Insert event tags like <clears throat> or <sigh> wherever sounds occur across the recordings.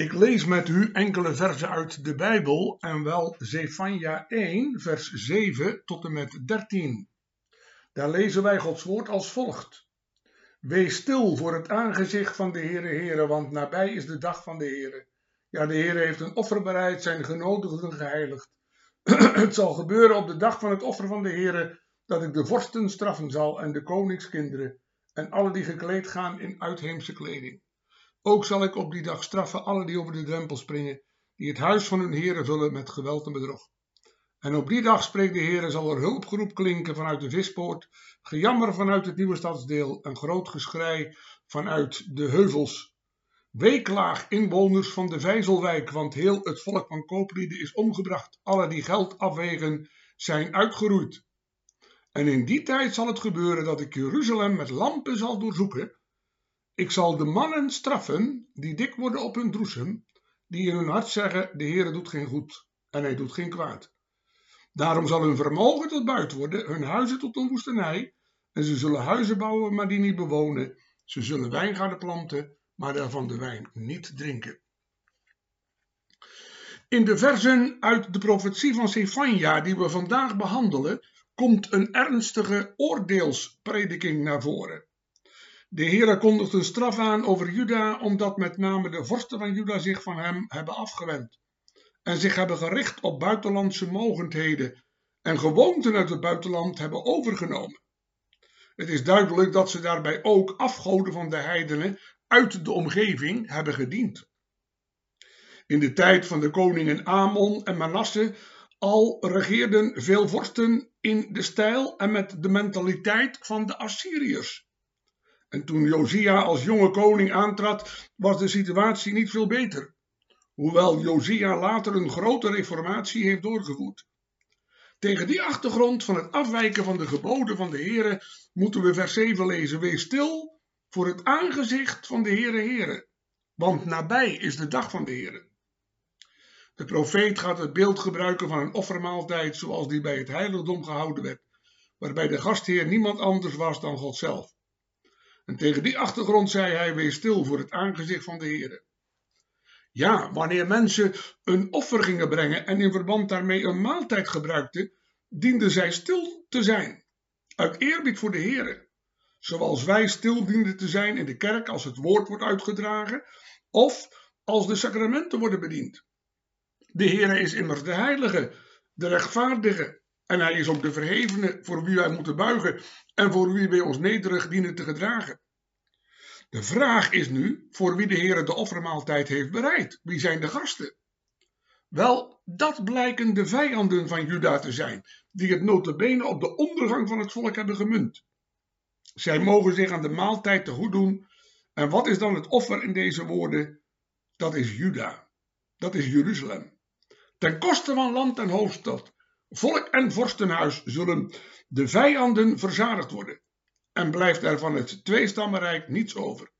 Ik lees met u enkele versen uit de Bijbel en wel Zefania 1, vers 7 tot en met 13. Daar lezen wij Gods woord als volgt. Wees stil voor het aangezicht van de Heere Heere, want nabij is de dag van de Heere. Ja, de Heere heeft een offer bereid, zijn genodigden geheiligd. <clears throat> het zal gebeuren op de dag van het offer van de Heere, dat ik de vorsten straffen zal en de koningskinderen en alle die gekleed gaan in uitheemse kleding. Ook zal ik op die dag straffen alle die over de drempel springen, die het huis van hun heren vullen met geweld en bedrog. En op die dag, spreekt de Heer, zal er hulpgeroep klinken vanuit de vispoort, gejammer vanuit het nieuwe stadsdeel, en groot geschrei vanuit de heuvels. Weeklaag inwoners van de Vijzelwijk, want heel het volk van kooplieden is omgebracht. Alle die geld afwegen zijn uitgeroeid. En in die tijd zal het gebeuren dat ik Jeruzalem met lampen zal doorzoeken, ik zal de mannen straffen die dik worden op hun droesem, die in hun hart zeggen, de Heere doet geen goed en hij doet geen kwaad. Daarom zal hun vermogen tot buit worden, hun huizen tot een woestenij, en ze zullen huizen bouwen, maar die niet bewonen. Ze zullen wijngaarden planten, maar daarvan de wijn niet drinken. In de versen uit de profetie van Sefania die we vandaag behandelen, komt een ernstige oordeelsprediking naar voren. De Heere kondigt een straf aan over Juda, omdat met name de vorsten van Juda zich van hem hebben afgewend en zich hebben gericht op buitenlandse mogendheden en gewoonten uit het buitenland hebben overgenomen. Het is duidelijk dat ze daarbij ook afgoden van de heidenen uit de omgeving hebben gediend. In de tijd van de koningen Amon en Manasse al regeerden veel vorsten in de stijl en met de mentaliteit van de Assyriërs. En toen Josia als jonge koning aantrad, was de situatie niet veel beter. Hoewel Josia later een grote reformatie heeft doorgevoerd. Tegen die achtergrond van het afwijken van de geboden van de Heere moeten we vers 7 lezen. Wees stil voor het aangezicht van de Heere Heere, want nabij is de dag van de Heere. De profeet gaat het beeld gebruiken van een offermaaltijd zoals die bij het heiligdom gehouden werd, waarbij de gastheer niemand anders was dan God zelf. En tegen die achtergrond zei hij: Wees stil voor het aangezicht van de Heer. Ja, wanneer mensen een offer gingen brengen en in verband daarmee een maaltijd gebruikten, dienden zij stil te zijn, uit eerbied voor de Heer. Zoals wij stil dienden te zijn in de kerk als het woord wordt uitgedragen of als de sacramenten worden bediend. De Heer is immers de heilige, de rechtvaardige en hij is ook de verhevene voor wie wij moeten buigen en voor wie wij ons nederig dienen te gedragen. De vraag is nu voor wie de Heer de offermaaltijd heeft bereid. Wie zijn de gasten? Wel, dat blijken de vijanden van Juda te zijn, die het notabene op de ondergang van het volk hebben gemunt. Zij mogen zich aan de maaltijd te goed doen. En wat is dan het offer in deze woorden? Dat is Juda. Dat is Jeruzalem. Ten koste van land en hoofdstad, volk en vorstenhuis zullen de vijanden verzadigd worden en blijft er van het tweestammenrijk niets over.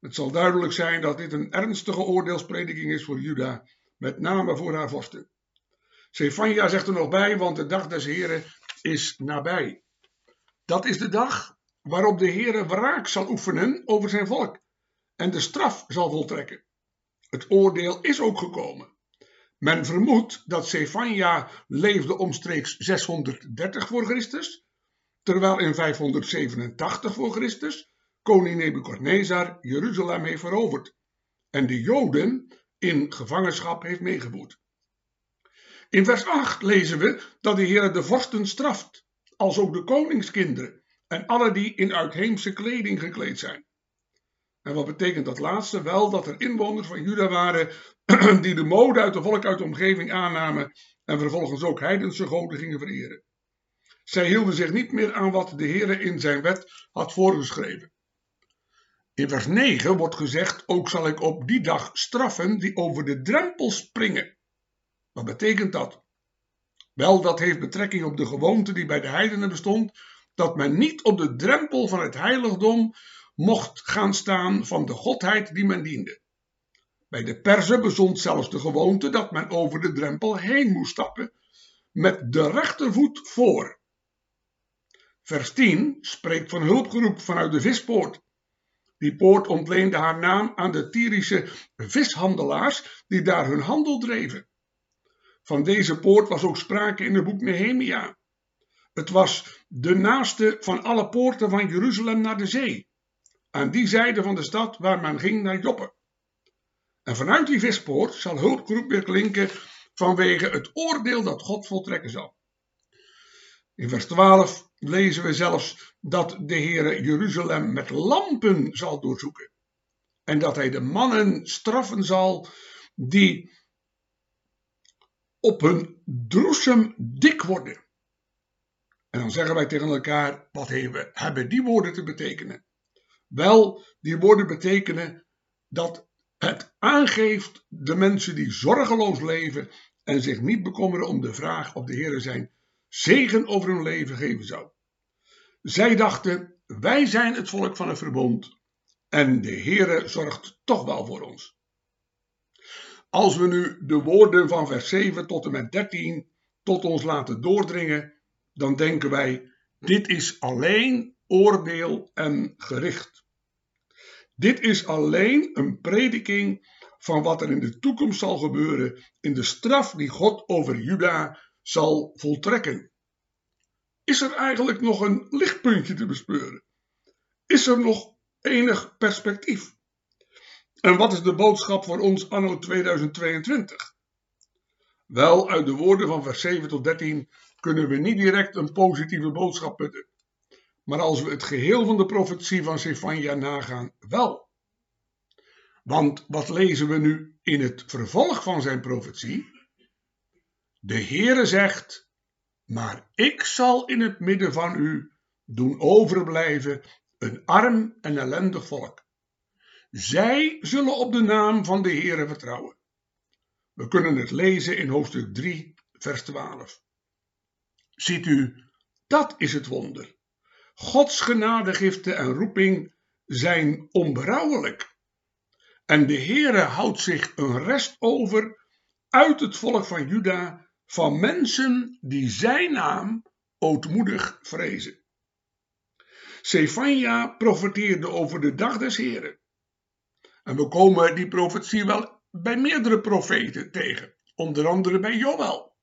Het zal duidelijk zijn dat dit een ernstige oordeelsprediking is voor Juda, met name voor haar vorsten. Sefania zegt er nog bij, want de dag des Heren is nabij. Dat is de dag waarop de Heere wraak zal oefenen over zijn volk en de straf zal voltrekken. Het oordeel is ook gekomen. Men vermoedt dat Sefania leefde omstreeks 630 voor Christus, terwijl in 587 voor Christus koning Nebukadnezar Jeruzalem heeft veroverd en de Joden in gevangenschap heeft meegevoerd. In vers 8 lezen we dat de Heer de vorsten straft, als ook de koningskinderen en alle die in uitheemse kleding gekleed zijn. En wat betekent dat laatste? Wel dat er inwoners van Juda waren <clears throat> die de mode uit de volk uit de omgeving aannamen en vervolgens ook heidense goden gingen vereren. Zij hielden zich niet meer aan wat de Heere in zijn wet had voorgeschreven. In vers 9 wordt gezegd: Ook zal ik op die dag straffen die over de drempel springen. Wat betekent dat? Wel, dat heeft betrekking op de gewoonte die bij de heidenen bestond, dat men niet op de drempel van het heiligdom mocht gaan staan van de godheid die men diende. Bij de Perzen bestond zelfs de gewoonte dat men over de drempel heen moest stappen, met de rechtervoet voor. Vers 10 spreekt van hulpgeroep vanuit de vispoort. Die poort ontleende haar naam aan de Tyrische vishandelaars die daar hun handel dreven. Van deze poort was ook sprake in het boek Nehemia. Het was de naaste van alle poorten van Jeruzalem naar de zee, aan die zijde van de stad waar men ging naar Joppe. En vanuit die vispoort zal hulpgeroep weer klinken vanwege het oordeel dat God voltrekken zal. In vers 12 lezen we zelfs dat de Heere Jeruzalem met lampen zal doorzoeken. En dat hij de mannen straffen zal die op hun droesem dik worden. En dan zeggen wij tegen elkaar, wat hebben die woorden te betekenen? Wel, die woorden betekenen dat het aangeeft de mensen die zorgeloos leven en zich niet bekommeren om de vraag of de Heer zijn zegen over hun leven geven zou. Zij dachten, wij zijn het volk van het verbond en de Heere zorgt toch wel voor ons. Als we nu de woorden van vers 7 tot en met 13 tot ons laten doordringen, dan denken wij, dit is alleen oordeel en gericht. Dit is alleen een prediking van wat er in de toekomst zal gebeuren in de straf die God over Juda zal voltrekken. Is er eigenlijk nog een lichtpuntje te bespeuren? Is er nog enig perspectief? En wat is de boodschap voor ons anno 2022? Wel, uit de woorden van vers 7 tot 13 kunnen we niet direct een positieve boodschap putten. Maar als we het geheel van de profetie van Sefania nagaan, wel. Want wat lezen we nu in het vervolg van zijn profetie? De Heere zegt, maar ik zal in het midden van u doen overblijven een arm en ellendig volk. Zij zullen op de naam van de Heere vertrouwen. We kunnen het lezen in hoofdstuk 3, vers 12. Ziet u, dat is het wonder. Gods genadegiften en roeping zijn onberouwelijk. En de Heere houdt zich een rest over uit het volk van Juda van mensen die zijn naam ootmoedig vrezen. Sefania profeteerde over de dag des Heren. En we komen die profetie wel bij meerdere profeten tegen, onder andere bij Joël.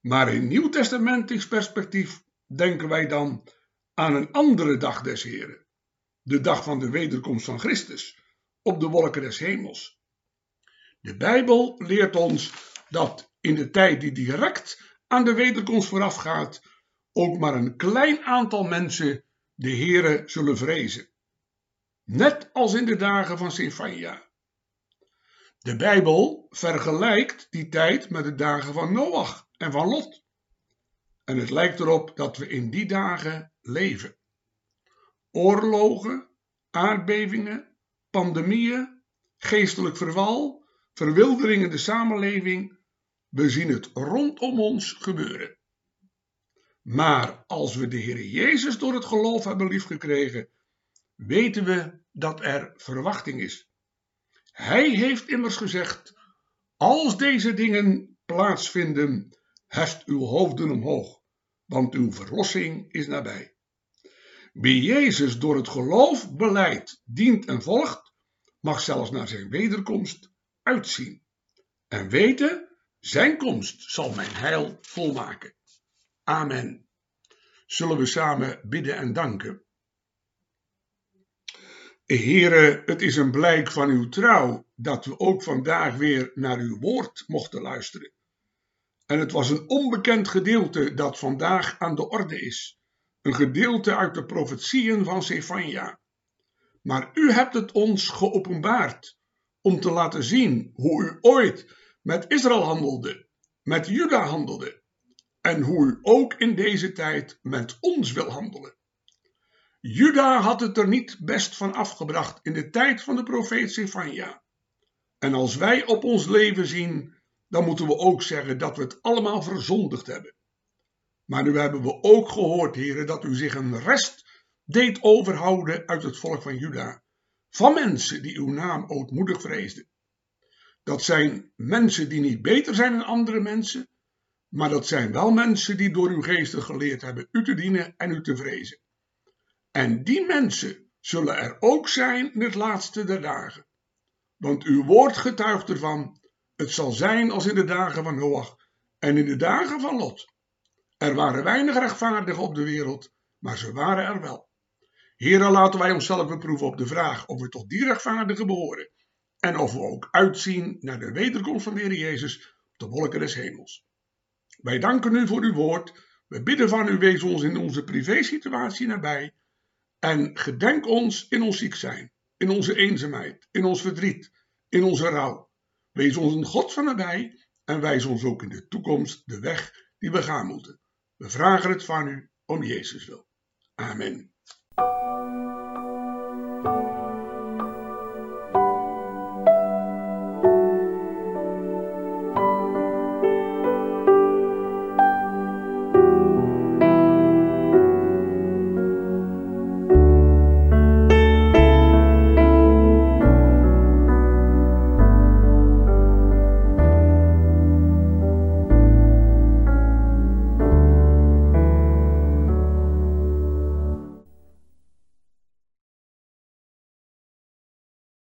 Maar in nieuwtestamentisch perspectief denken wij dan aan een andere dag des Heren, de dag van de wederkomst van Christus, op de wolken des hemels. De Bijbel leert ons dat in de tijd die direct aan de wederkomst voorafgaat, ook maar een klein aantal mensen de Heere zullen vrezen. Net als in de dagen van Sefania. De Bijbel vergelijkt die tijd met de dagen van Noach en van Lot. En het lijkt erop dat we in die dagen leven. Oorlogen, aardbevingen, pandemieën, geestelijk verval, verwildering in de samenleving we zien het rondom ons gebeuren. Maar als we de Heer Jezus door het geloof hebben liefgekregen, weten we dat er verwachting is. Hij heeft immers gezegd: Als deze dingen plaatsvinden, heft uw hoofden omhoog, want uw verlossing is nabij. Wie Jezus door het geloof beleidt, dient en volgt, mag zelfs naar zijn wederkomst uitzien en weten zijn komst zal mijn heil volmaken. Amen. Zullen we samen bidden en danken? Heere, het is een blijk van uw trouw dat we ook vandaag weer naar uw woord mochten luisteren. En het was een onbekend gedeelte dat vandaag aan de orde is. Een gedeelte uit de profetieën van Sefania. Maar u hebt het ons geopenbaard om te laten zien hoe u ooit met Israël handelde, met Juda handelde en hoe u ook in deze tijd met ons wil handelen. Juda had het er niet best van afgebracht in de tijd van de profeet Sefania. En als wij op ons leven zien, dan moeten we ook zeggen dat we het allemaal verzondigd hebben. Maar nu hebben we ook gehoord, heren, dat u zich een rest deed overhouden uit het volk van Juda. Van mensen die uw naam ootmoedig vreesden. Dat zijn mensen die niet beter zijn dan andere mensen, maar dat zijn wel mensen die door uw geesten geleerd hebben u te dienen en u te vrezen. En die mensen zullen er ook zijn in het laatste der dagen. Want uw woord getuigt ervan, het zal zijn als in de dagen van Noach en in de dagen van Lot. Er waren weinig rechtvaardigen op de wereld, maar ze waren er wel. Heren, laten wij onszelf beproeven op de vraag of we tot die rechtvaardigen behoren en of we ook uitzien naar de wederkomst van de Heer Jezus op de wolken des hemels. Wij danken u voor uw woord. We bidden van u, wees ons in onze privésituatie nabij. En gedenk ons in ons ziek zijn, in onze eenzaamheid, in ons verdriet, in onze rouw. Wees ons een God van nabij en wijs ons ook in de toekomst de weg die we gaan moeten. We vragen het van u om Jezus wil. Amen.